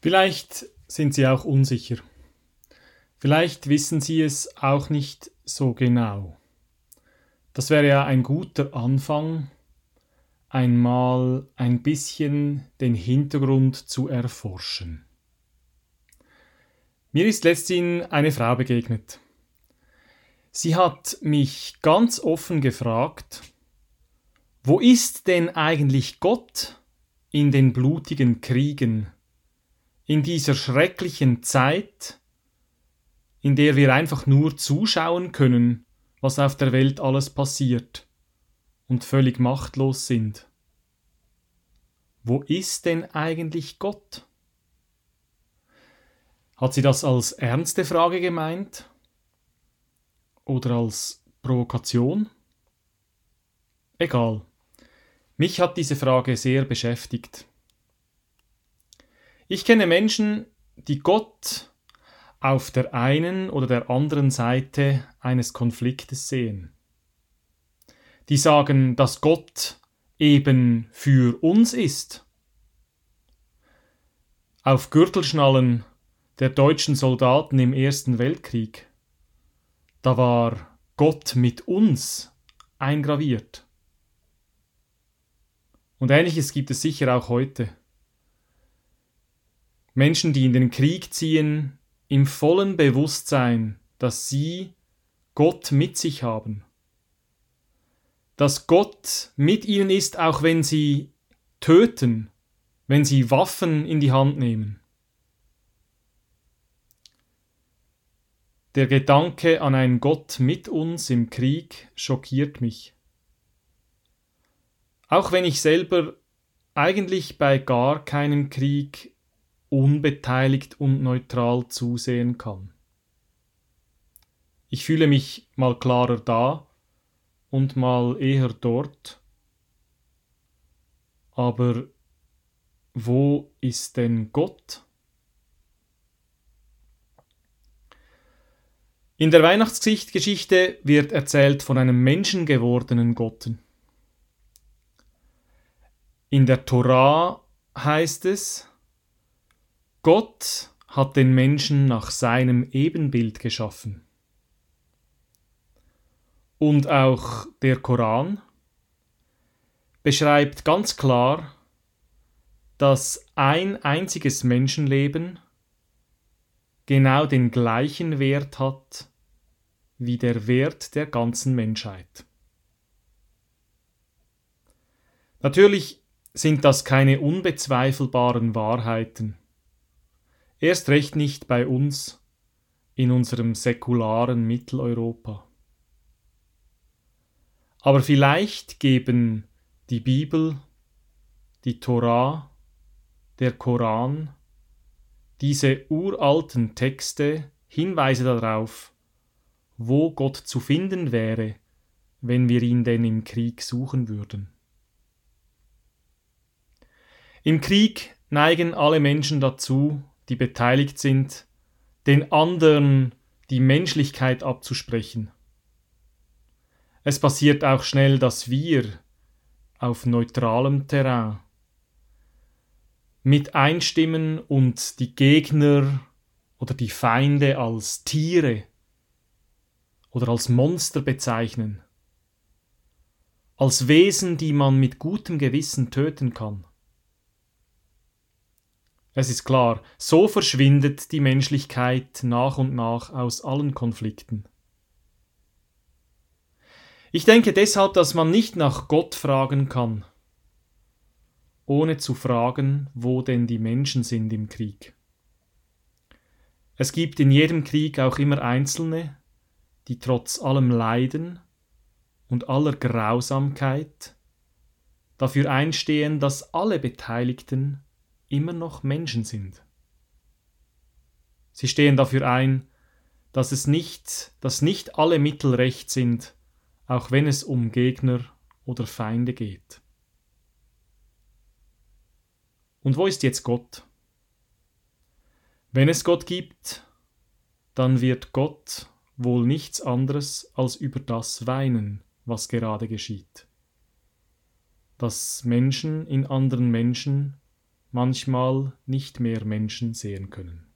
Vielleicht sind Sie auch unsicher. Vielleicht wissen Sie es auch nicht so genau. Das wäre ja ein guter Anfang, einmal ein bisschen den Hintergrund zu erforschen. Mir ist letztens eine Frau begegnet. Sie hat mich ganz offen gefragt, wo ist denn eigentlich Gott in den blutigen Kriegen, in dieser schrecklichen Zeit, in der wir einfach nur zuschauen können, was auf der Welt alles passiert und völlig machtlos sind. Wo ist denn eigentlich Gott? Hat sie das als ernste Frage gemeint oder als Provokation? Egal. Mich hat diese Frage sehr beschäftigt. Ich kenne Menschen, die Gott auf der einen oder der anderen Seite eines Konfliktes sehen. Die sagen, dass Gott eben für uns ist. Auf Gürtelschnallen der deutschen Soldaten im Ersten Weltkrieg, da war Gott mit uns eingraviert. Und ähnliches gibt es sicher auch heute. Menschen, die in den Krieg ziehen, im vollen Bewusstsein, dass sie Gott mit sich haben. Dass Gott mit ihnen ist, auch wenn sie töten, wenn sie Waffen in die Hand nehmen. Der Gedanke an einen Gott mit uns im Krieg schockiert mich. Auch wenn ich selber eigentlich bei gar keinem Krieg unbeteiligt und neutral zusehen kann. Ich fühle mich mal klarer da und mal eher dort. Aber wo ist denn Gott? In der Weihnachtsgeschichte wird erzählt von einem menschengewordenen Gott. In der Torah heißt es, Gott hat den Menschen nach seinem Ebenbild geschaffen. Und auch der Koran beschreibt ganz klar, dass ein einziges Menschenleben genau den gleichen Wert hat wie der Wert der ganzen Menschheit. Natürlich sind das keine unbezweifelbaren Wahrheiten. Erst recht nicht bei uns in unserem säkularen Mitteleuropa. Aber vielleicht geben die Bibel, die Torah, der Koran, diese uralten Texte Hinweise darauf, wo Gott zu finden wäre, wenn wir ihn denn im Krieg suchen würden. Im Krieg neigen alle Menschen dazu, die beteiligt sind, den anderen die Menschlichkeit abzusprechen. Es passiert auch schnell, dass wir auf neutralem Terrain mit einstimmen und die Gegner oder die Feinde als Tiere oder als Monster bezeichnen, als Wesen, die man mit gutem Gewissen töten kann. Es ist klar, so verschwindet die Menschlichkeit nach und nach aus allen Konflikten. Ich denke deshalb, dass man nicht nach Gott fragen kann, ohne zu fragen, wo denn die Menschen sind im Krieg. Es gibt in jedem Krieg auch immer Einzelne, die trotz allem Leiden und aller Grausamkeit dafür einstehen, dass alle Beteiligten immer noch Menschen sind. Sie stehen dafür ein, dass es nicht, dass nicht alle Mittel recht sind, auch wenn es um Gegner oder Feinde geht. Und wo ist jetzt Gott? Wenn es Gott gibt, dann wird Gott wohl nichts anderes als über das weinen, was gerade geschieht. Dass Menschen in anderen Menschen manchmal nicht mehr Menschen sehen können.